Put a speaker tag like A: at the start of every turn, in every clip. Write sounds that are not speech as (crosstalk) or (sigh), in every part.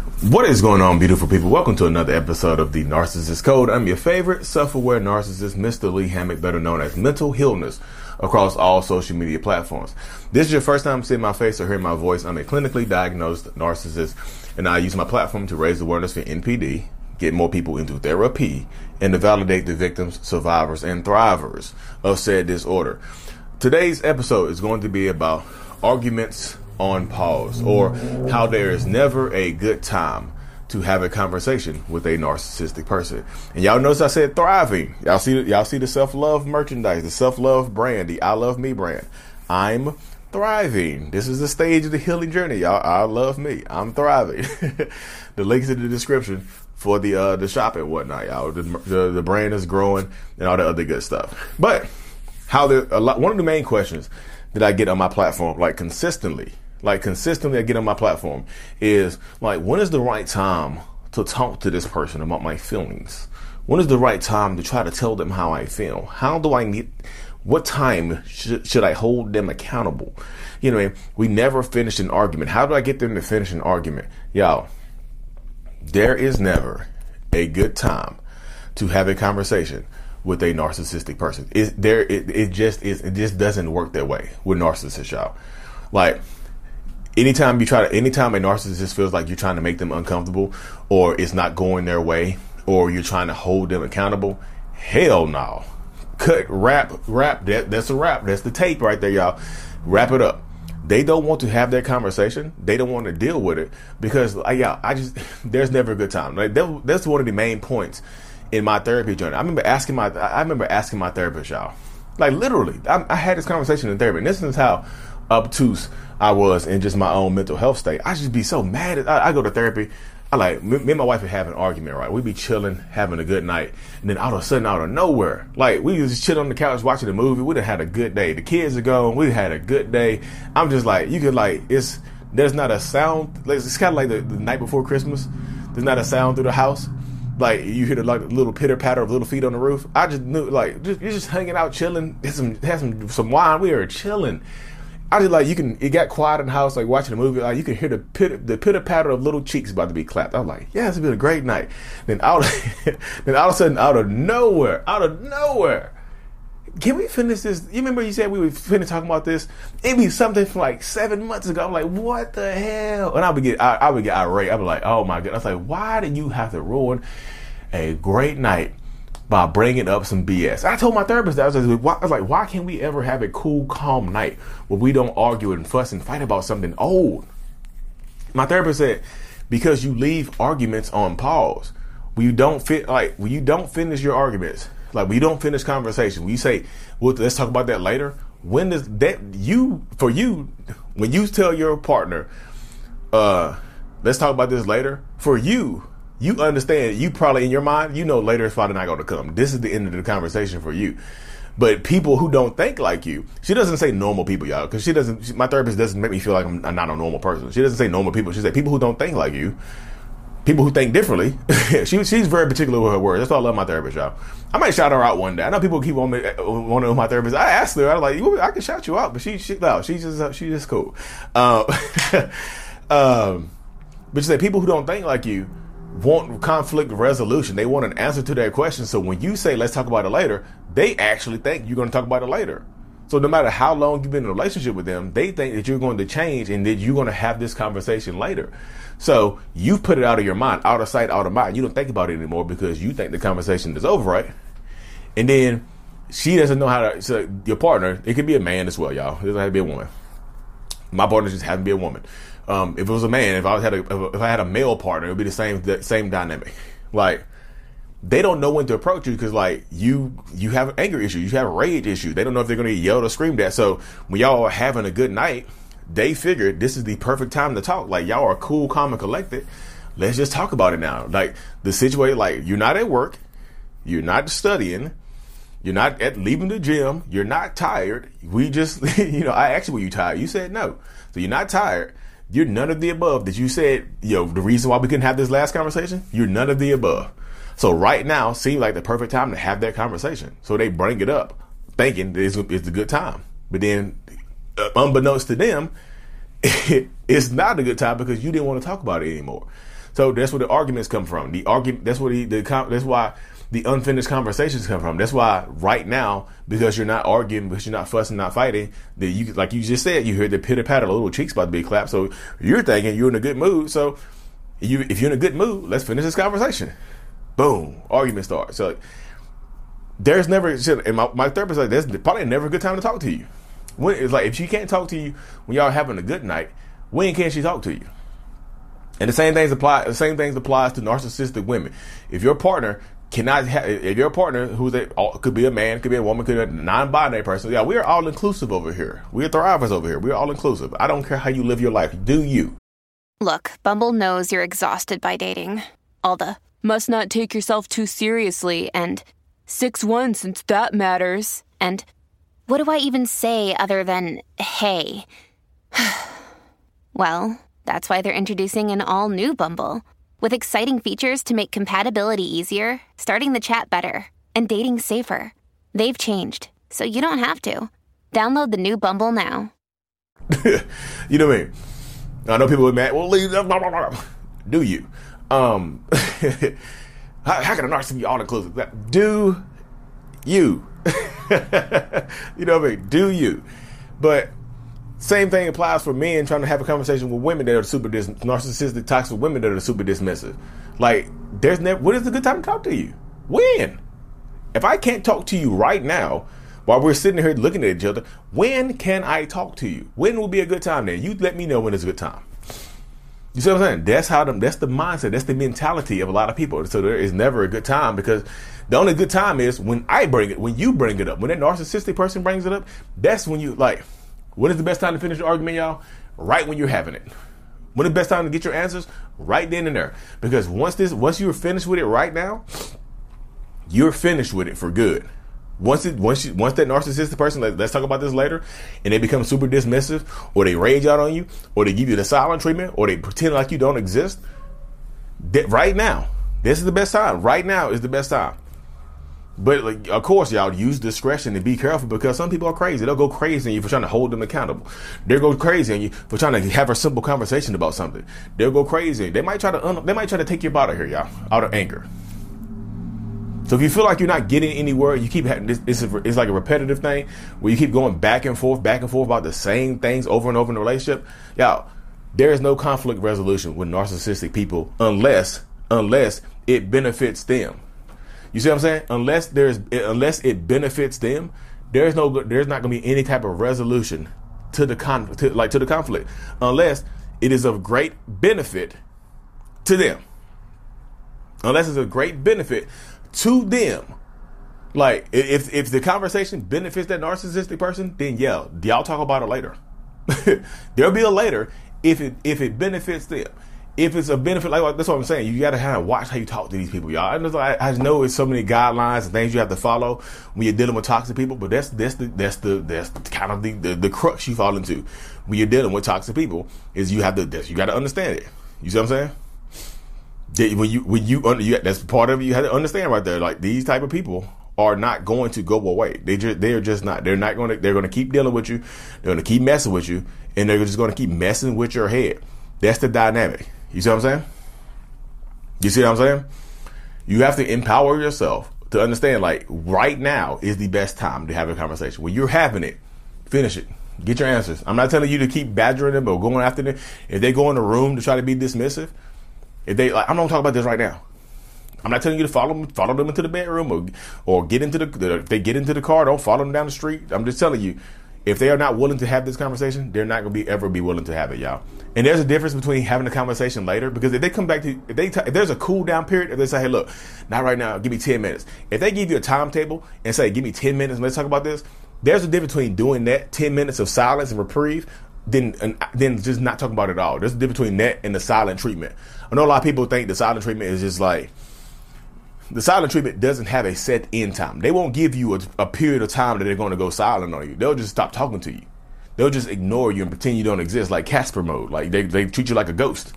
A: What is going on, beautiful people? Welcome to another episode of the Narcissist Code. I'm your favorite self-aware narcissist, Mr. Lee Hammock, better known as Mental Healness, across all social media platforms. This is your first time seeing my face or hearing my voice. I'm a clinically diagnosed narcissist, and I use my platform to raise awareness for NPD, get more people into therapy, and to validate the victims, survivors, and thrivers of said disorder. Today's episode is going to be about arguments on pause or how there is never a good time to have a conversation with a narcissistic person. And y'all notice I said thriving. Y'all see y'all see the self-love merchandise, the self-love brand, the I love me brand. I'm thriving. This is the stage of the healing journey. Y'all I love me. I'm thriving. (laughs) the links in the description for the uh the shop and whatnot, y'all. The, the, the brand is growing and all the other good stuff. But how the a lot one of the main questions that I get on my platform like consistently like consistently I get on my platform is like when is the right time to talk to this person about my feelings? When is the right time to try to tell them how I feel? How do I need what time should, should I hold them accountable? You know, we never finish an argument. How do I get them to finish an argument? Y'all, there is never a good time to have a conversation with a narcissistic person. It there it, it just is it just doesn't work that way with narcissists, y'all. Like anytime you try to anytime a narcissist feels like you're trying to make them uncomfortable or it's not going their way or you're trying to hold them accountable hell no. Cut wrap wrap that that's a wrap that's the tape right there y'all. Wrap it up. They don't want to have that conversation. They don't want to deal with it because uh, yeah i just (laughs) there's never a good time. Like that, that's one of the main points in my therapy journey. I remember asking my i remember asking my therapist y'all. Like literally i, I had this conversation in therapy. And this is how obtuse I was in just my own mental health state. I just be so mad. I, I go to therapy. I like me, me and my wife would have an argument, right? We'd be chilling, having a good night, and then all of a sudden, out of nowhere, like we just chilling on the couch watching a movie. We'd have had a good day. The kids are gone. We had a good day. I'm just like, you could like, it's there's not a sound. Like, it's kind of like the, the night before Christmas. There's not a sound through the house like you hear the like little pitter patter of little feet on the roof. I just knew like just, you're just hanging out, chilling, had some had some some wine. We were chilling, I just like you can. It got quiet in the house, like watching a movie. Like you can hear the pit, the pitter patter of little cheeks about to be clapped. I'm like, yeah, it's been a great night. Then out, (laughs) then all of a sudden, out of nowhere, out of nowhere, can we finish this? You remember you said we would finish talking about this? It'd be something from like seven months ago. I'm like, what the hell? And I would get, I, I would get irate. I'd be like, oh my god. I was like, why did you have to ruin a great night by bringing up some BS. I told my therapist that I was, like, why, I was like, why can't we ever have a cool, calm night where we don't argue and fuss and fight about something old? My therapist said, because you leave arguments on pause. When you don't fit, like when you don't finish your arguments, like you don't finish conversation, when you say, well, let's talk about that later. When does that you for you when you tell your partner, uh, let's talk about this later? For you, you understand, you probably in your mind, you know later is probably not going to come. This is the end of the conversation for you. But people who don't think like you, she doesn't say normal people, y'all, because she doesn't. She, my therapist doesn't make me feel like I'm, I'm, not a normal person. She doesn't say normal people. She says people who don't think like you, people who think differently. (laughs) she, she's very particular with her words. That's why I love my therapist, y'all. I might shout her out one day. I know people keep on me, want to know my therapists. I asked her, I was like, I can shout you out, but she, she no, she's just, she's just cool. Um, (laughs) um, but she said people who don't think like you want conflict resolution. They want an answer to their question. So when you say, let's talk about it later, they actually think you're going to talk about it later. So no matter how long you've been in a relationship with them, they think that you're going to change and that you're going to have this conversation later. So you've put it out of your mind, out of sight, out of mind. You don't think about it anymore because you think the conversation is over, right? And then she doesn't know how to. So your partner, it could be a man as well, y'all. It doesn't have to be a woman. My partner just happens to be a woman. Um, if it was a man, if I had a if I had a male partner, it would be the same the same dynamic. Like they don't know when to approach you because like you you have anger issues, you have rage issue. They don't know if they're to get yelled or screamed at. So when y'all are having a good night, they figured this is the perfect time to talk. Like y'all are cool, calm, and collected. Let's just talk about it now. Like the situation, like you're not at work, you're not studying, you're not at leaving the gym, you're not tired. We just, (laughs) you know, I asked you, were you tired? You said no. So you're not tired. You're none of the above that you said, yo, the reason why we couldn't have this last conversation, you're none of the above. So right now seems like the perfect time to have that conversation. So they bring it up thinking it's, it's a good time. But then, uh, unbeknownst to them, (laughs) it's not a good time because you didn't want to talk about it anymore. So that's where the arguments come from. The argument. That's the, the that's why the unfinished conversations come from. That's why right now, because you're not arguing, because you're not fussing, not fighting, that you like you just said, you hear the pitter patter, little cheeks about to be clapped. So you're thinking you're in a good mood. So you, if you're in a good mood, let's finish this conversation. Boom, argument starts. So there's never, and my, my therapist like, there's probably never a good time to talk to you. When it's like if she can't talk to you when y'all having a good night, when can she talk to you? And the same things apply. The same things applies to narcissistic women. If your partner cannot have, if your partner who's a could be a man, could be a woman, could be a non-binary person. Yeah, we are all inclusive over here. We are thrivers over here. We are all inclusive. I don't care how you live your life. Do you?
B: Look, Bumble knows you're exhausted by dating. All the must not take yourself too seriously and six one since that matters. And what do I even say other than hey? (sighs) well. That's why they're introducing an all new Bumble with exciting features to make compatibility easier, starting the chat better, and dating safer. They've changed, so you don't have to. Download the new Bumble now. (laughs)
A: you know what I mean? I know people are mad. Well, leave. Blah, blah, blah. Do you? Um, (laughs) how, how, can a narcissist be all inclusive? Do you? (laughs) you know what I mean? Do you? But same thing applies for men trying to have a conversation with women that are super dis- narcissistic, toxic women that are super dismissive. Like, there's never. What is a good time to talk to you? When? If I can't talk to you right now, while we're sitting here looking at each other, when can I talk to you? When will be a good time? Then you let me know when it's a good time. You see what I'm saying? That's how them. That's the mindset. That's the mentality of a lot of people. So there is never a good time because the only good time is when I bring it, when you bring it up, when that narcissistic person brings it up. That's when you like when is the best time to finish the argument, y'all? Right when you're having it. When is the best time to get your answers? Right then and there. Because once this, once you're finished with it right now, you're finished with it for good. Once it, once you, once that narcissistic person, let, us talk about this later, and they become super dismissive, or they rage out on you, or they give you the silent treatment, or they pretend like you don't exist. That right now, this is the best time. Right now is the best time. But like, of course, y'all use discretion and be careful because some people are crazy. They'll go crazy on you for trying to hold them accountable. They'll go crazy on you for trying to have a simple conversation about something. They'll go crazy. They might try to un- they might try to take you out of here, y'all, out of anger. So if you feel like you're not getting anywhere, you keep having this. It's, a, it's like a repetitive thing where you keep going back and forth, back and forth about the same things over and over in the relationship. Y'all, there is no conflict resolution with narcissistic people unless unless it benefits them. You see what I'm saying? Unless there's unless it benefits them, there's no there's not going to be any type of resolution to the con to, like to the conflict unless it is of great benefit to them. Unless it's a great benefit to them. Like if if the conversation benefits that narcissistic person, then yeah, y'all talk about it later. (laughs) There'll be a later if it if it benefits them if it's a benefit, like that's what I'm saying. You got to kind of watch how you talk to these people, y'all. I know, I, know it's so many guidelines and things you have to follow when you're dealing with toxic people, but that's that's the that's the that's kind of the, the, the crux you fall into when you're dealing with toxic people is you have to you got to understand it. You see what I'm saying? When you when you, you that's part of it. You have to understand right there. Like these type of people are not going to go away. They just they're just not. They're not going to. They're going to keep dealing with you. They're going to keep messing with you, and they're just going to keep messing with your head. That's the dynamic. You see what I'm saying? You see what I'm saying? You have to empower yourself to understand like right now is the best time to have a conversation. When you're having it, finish it. Get your answers. I'm not telling you to keep badgering them or going after them. If they go in the room to try to be dismissive, if they like, I'm not talking about this right now. I'm not telling you to follow them, follow them into the bedroom or or get into the if they get into the car, don't follow them down the street. I'm just telling you, if they are not willing to have this conversation, they're not going to be ever be willing to have it, y'all. And there's a difference between having a conversation later because if they come back to if they t- if there's a cool down period, if they say, "Hey, look, not right now, give me 10 minutes." If they give you a timetable and say, "Give me 10 minutes and let's talk about this," there's a difference between doing that 10 minutes of silence and reprieve than then just not talking about it at all. There's a difference between that and the silent treatment. I know a lot of people think the silent treatment is just like the silent treatment doesn't have a set end time. They won't give you a, a period of time that they're going to go silent on you. They'll just stop talking to you. They'll just ignore you and pretend you don't exist, like Casper mode. Like they, they treat you like a ghost.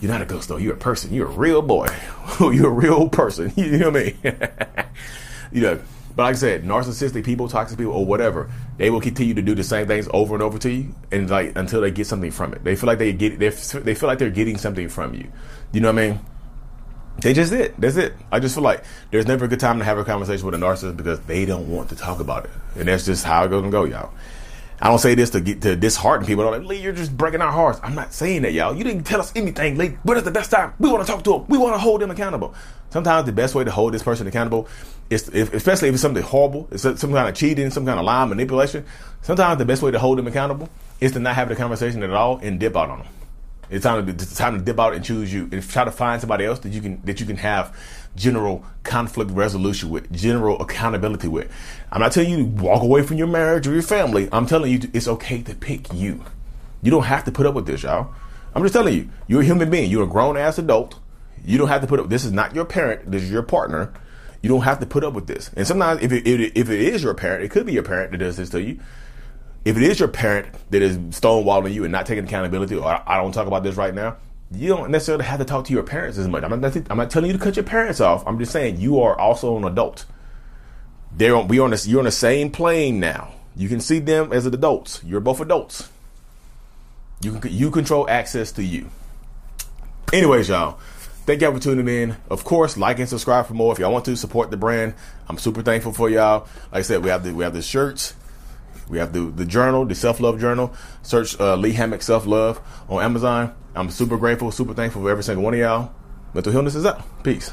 A: You're not a ghost though. You're a person. You're a real boy. (laughs) You're a real person. (laughs) You know what I mean? (laughs) you know. But like I said, narcissistic people, toxic people, or whatever, they will continue to do the same things over and over to you, and like until they get something from it. They feel like they get, they they feel like they're getting something from you. You know what I mean? They just it. That's it. I just feel like there's never a good time to have a conversation with a narcissist because they don't want to talk about it, and that's just how it gonna go, y'all. I don't say this to get to dishearten people. I'm like, Lee, you're just breaking our hearts. I'm not saying that, y'all. You didn't tell us anything, Lee. When is the best time? We want to talk to them. We want to hold them accountable. Sometimes the best way to hold this person accountable is, if, especially if it's something horrible, it's some kind of cheating, some kind of lie manipulation. Sometimes the best way to hold them accountable is to not have the conversation at all and dip out on them. It's time to it's time to dip out and choose you and try to find somebody else that you can that you can have general conflict resolution with, general accountability with. I'm not telling you to walk away from your marriage or your family. I'm telling you it's okay to pick you. You don't have to put up with this, y'all. I'm just telling you, you're a human being. You're a grown ass adult. You don't have to put up. This is not your parent. This is your partner. You don't have to put up with this. And sometimes, if it, if it is your parent, it could be your parent that does this to you if it is your parent that is stonewalling you and not taking accountability, or I don't talk about this right now, you don't necessarily have to talk to your parents as much. I'm not, I'm not telling you to cut your parents off. I'm just saying you are also an adult. They're on, we on this, you're on the same plane now. You can see them as adults. You're both adults. You can you control access to you. Anyways, y'all. Thank y'all for tuning in. Of course, like and subscribe for more. If y'all want to support the brand, I'm super thankful for y'all. Like I said, we have the we have the shirts. We have the the journal, the self love journal. Search uh, Lee Hammock self love on Amazon. I'm super grateful, super thankful for every single one of y'all. Mental Healness is out. Peace.